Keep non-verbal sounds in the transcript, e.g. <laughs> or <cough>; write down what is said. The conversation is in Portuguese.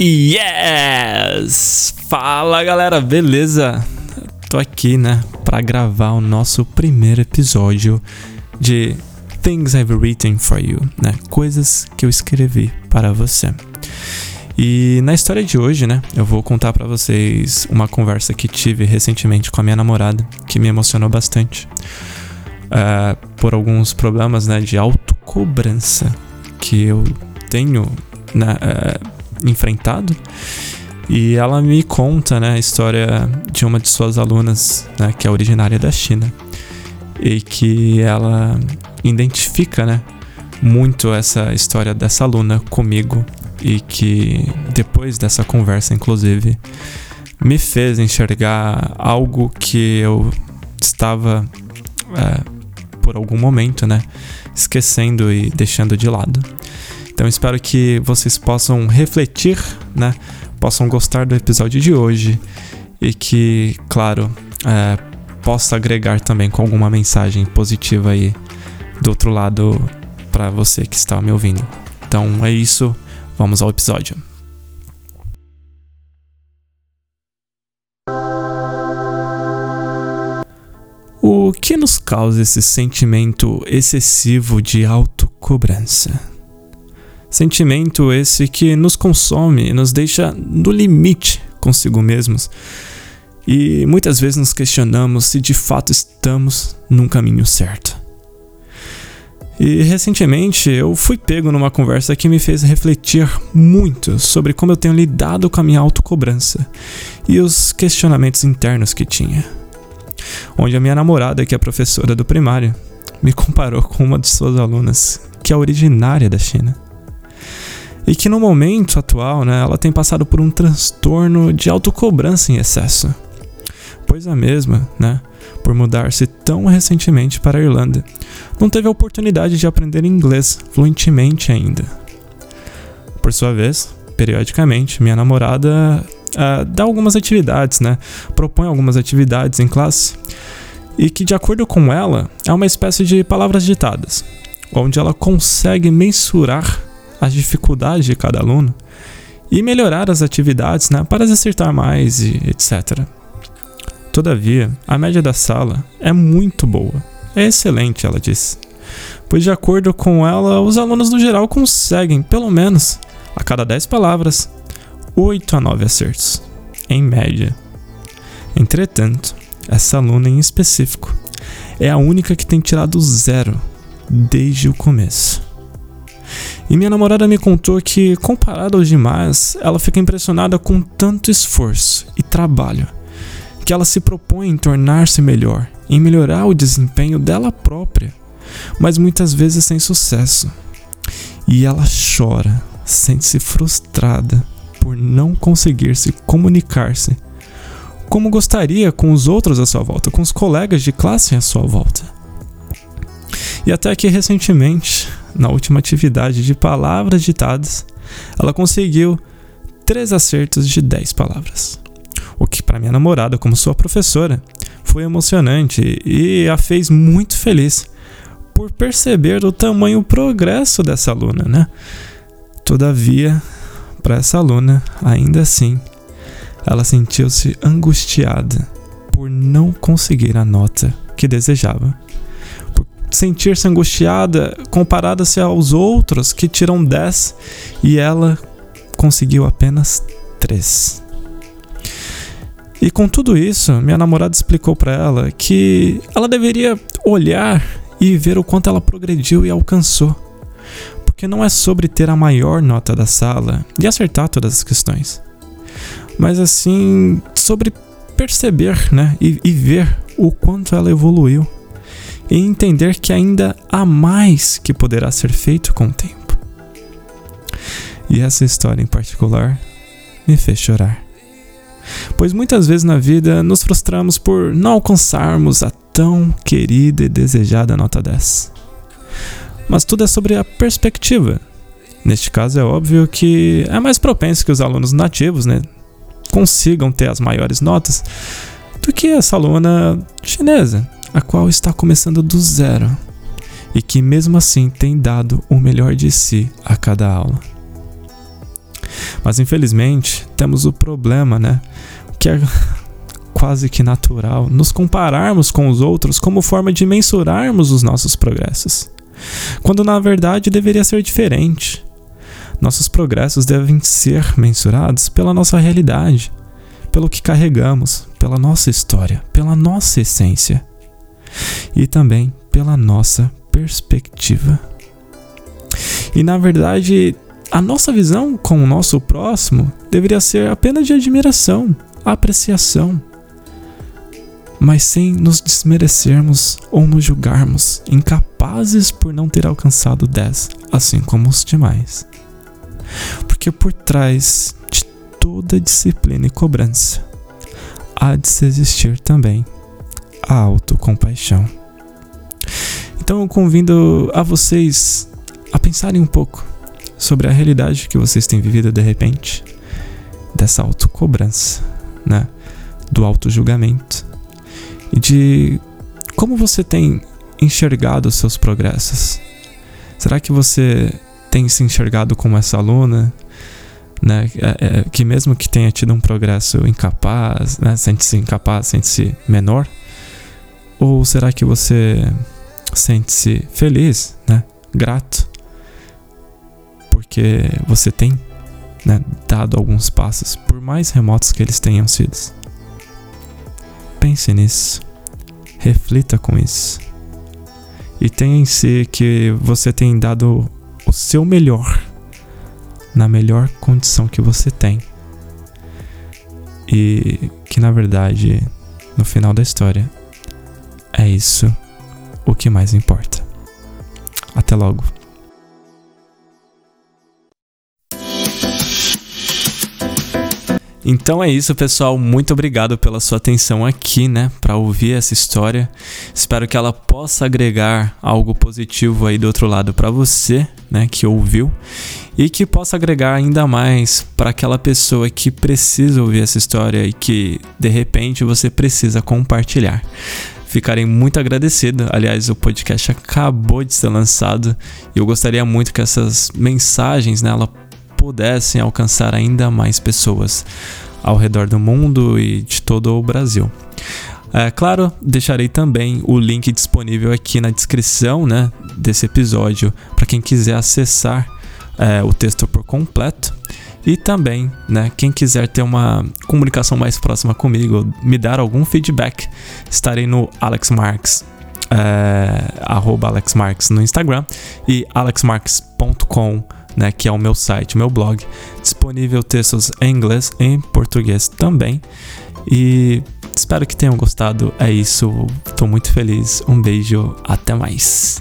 Yes! Fala galera, beleza? Tô aqui, né, para gravar o nosso primeiro episódio de Things I've Written for You, né? Coisas que eu escrevi para você. E na história de hoje, né, eu vou contar para vocês uma conversa que tive recentemente com a minha namorada, que me emocionou bastante. Uh, por alguns problemas, né, de autocobrança que eu tenho né, uh, enfrentado. E ela me conta né, a história de uma de suas alunas, né, que é originária da China, e que ela identifica né, muito essa história dessa aluna comigo, e que depois dessa conversa, inclusive, me fez enxergar algo que eu estava, é, por algum momento, né, esquecendo e deixando de lado. Então espero que vocês possam refletir, né? Possam gostar do episódio de hoje e que, claro, é, possa agregar também com alguma mensagem positiva aí do outro lado para você que está me ouvindo. Então é isso, vamos ao episódio. O que nos causa esse sentimento excessivo de autocobrança? Sentimento esse que nos consome e nos deixa no limite consigo mesmos. E muitas vezes nos questionamos se de fato estamos num caminho certo. E recentemente eu fui pego numa conversa que me fez refletir muito sobre como eu tenho lidado com a minha autocobrança e os questionamentos internos que tinha. Onde a minha namorada, que é professora do primário, me comparou com uma de suas alunas, que é originária da China e que no momento atual, né, ela tem passado por um transtorno de autocobrança em excesso. Pois a mesma, né, por mudar-se tão recentemente para a Irlanda, não teve a oportunidade de aprender inglês fluentemente ainda. Por sua vez, periodicamente, minha namorada uh, dá algumas atividades, né, propõe algumas atividades em classe, e que, de acordo com ela, é uma espécie de palavras ditadas, onde ela consegue mensurar as dificuldades de cada aluno e melhorar as atividades né, para acertar mais e etc. Todavia, a média da sala é muito boa. É excelente, ela disse. Pois, de acordo com ela, os alunos no geral conseguem, pelo menos, a cada 10 palavras, 8 a 9 acertos, em média. Entretanto, essa aluna em específico é a única que tem tirado zero desde o começo. E minha namorada me contou que, comparado aos demais, ela fica impressionada com tanto esforço e trabalho que ela se propõe em tornar-se melhor, em melhorar o desempenho dela própria, mas muitas vezes sem sucesso. E ela chora, sente-se frustrada por não conseguir se comunicar-se como gostaria com os outros à sua volta, com os colegas de classe à sua volta. E até que recentemente na última atividade de palavras ditadas, ela conseguiu três acertos de 10 palavras. O que, para minha namorada, como sua professora, foi emocionante e a fez muito feliz por perceber o tamanho progresso dessa aluna, né? Todavia, para essa aluna, ainda assim, ela sentiu-se angustiada por não conseguir a nota que desejava sentir-se angustiada comparada-se aos outros que tiram 10 e ela conseguiu apenas 3. E com tudo isso, minha namorada explicou para ela que ela deveria olhar e ver o quanto ela progrediu e alcançou. Porque não é sobre ter a maior nota da sala e acertar todas as questões, mas assim sobre perceber né, e, e ver o quanto ela evoluiu e entender que ainda há mais que poderá ser feito com o tempo. E essa história em particular me fez chorar. Pois muitas vezes na vida nos frustramos por não alcançarmos a tão querida e desejada nota 10. Mas tudo é sobre a perspectiva. Neste caso, é óbvio que é mais propenso que os alunos nativos né, consigam ter as maiores notas do que essa aluna chinesa, a qual está começando do zero e que mesmo assim tem dado o melhor de si a cada aula. Mas infelizmente temos o problema, né? Que é <laughs> quase que natural nos compararmos com os outros como forma de mensurarmos os nossos progressos, quando na verdade deveria ser diferente. Nossos progressos devem ser mensurados pela nossa realidade, pelo que carregamos, pela nossa história, pela nossa essência e também pela nossa perspectiva. E na verdade, a nossa visão com o nosso próximo deveria ser apenas de admiração, apreciação, mas sem nos desmerecermos ou nos julgarmos incapazes por não ter alcançado 10, assim como os demais. Porque por trás de toda disciplina e cobrança há de se existir também a autocompaixão. Então eu convido a vocês a pensarem um pouco sobre a realidade que vocês têm vivido de repente, dessa autocobrança, né? Do auto-julgamento e de como você tem enxergado os seus progressos. Será que você tem se enxergado como essa aluna, né, é, é, que mesmo que tenha tido um progresso incapaz, né, sente-se incapaz, sente-se menor? Ou será que você sente-se feliz, né, grato, porque você tem né, dado alguns passos, por mais remotos que eles tenham sido? Pense nisso. Reflita com isso. E tenha em si que você tem dado o seu melhor na melhor condição que você tem. E que na verdade, no final da história, é isso o que mais importa. Até logo. Então é isso, pessoal. Muito obrigado pela sua atenção aqui, né, para ouvir essa história. Espero que ela possa agregar algo positivo aí do outro lado para você, né, que ouviu, e que possa agregar ainda mais para aquela pessoa que precisa ouvir essa história e que de repente você precisa compartilhar. Ficarei muito agradecido. Aliás, o podcast acabou de ser lançado e eu gostaria muito que essas mensagens, né, ela pudessem alcançar ainda mais pessoas ao redor do mundo e de todo o Brasil. É, claro, deixarei também o link disponível aqui na descrição né, desse episódio para quem quiser acessar é, o texto por completo. E também, né, quem quiser ter uma comunicação mais próxima comigo, me dar algum feedback, estarei no Alex Marks, é, arroba Alex Marks no Instagram e alexmarks.com né, que é o meu site, meu blog, disponível textos em inglês e em português também. E espero que tenham gostado. É isso, estou muito feliz. Um beijo, até mais.